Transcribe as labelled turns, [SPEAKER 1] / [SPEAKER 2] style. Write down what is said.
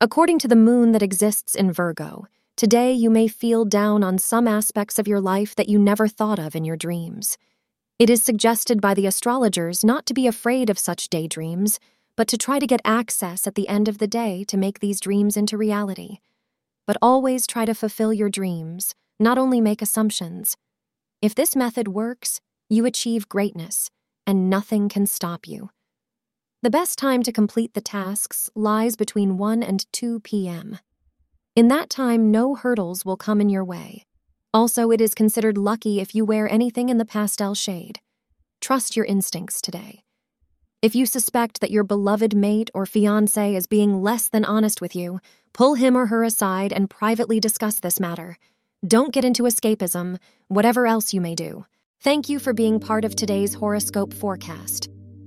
[SPEAKER 1] according to the moon that exists in Virgo, today you may feel down on some aspects of your life that you never thought of in your dreams. It is suggested by the astrologers not to be afraid of such daydreams, but to try to get access at the end of the day to make these dreams into reality. But always try to fulfill your dreams, not only make assumptions. If this method works, you achieve greatness, and nothing can stop you. The best time to complete the tasks lies between 1 and 2 p.m. In that time, no hurdles will come in your way. Also, it is considered lucky if you wear anything in the pastel shade. Trust your instincts today. If you suspect that your beloved mate or fiance is being less than honest with you, pull him or her aside and privately discuss this matter. Don't get into escapism, whatever else you may do. Thank you for being part of today's horoscope forecast.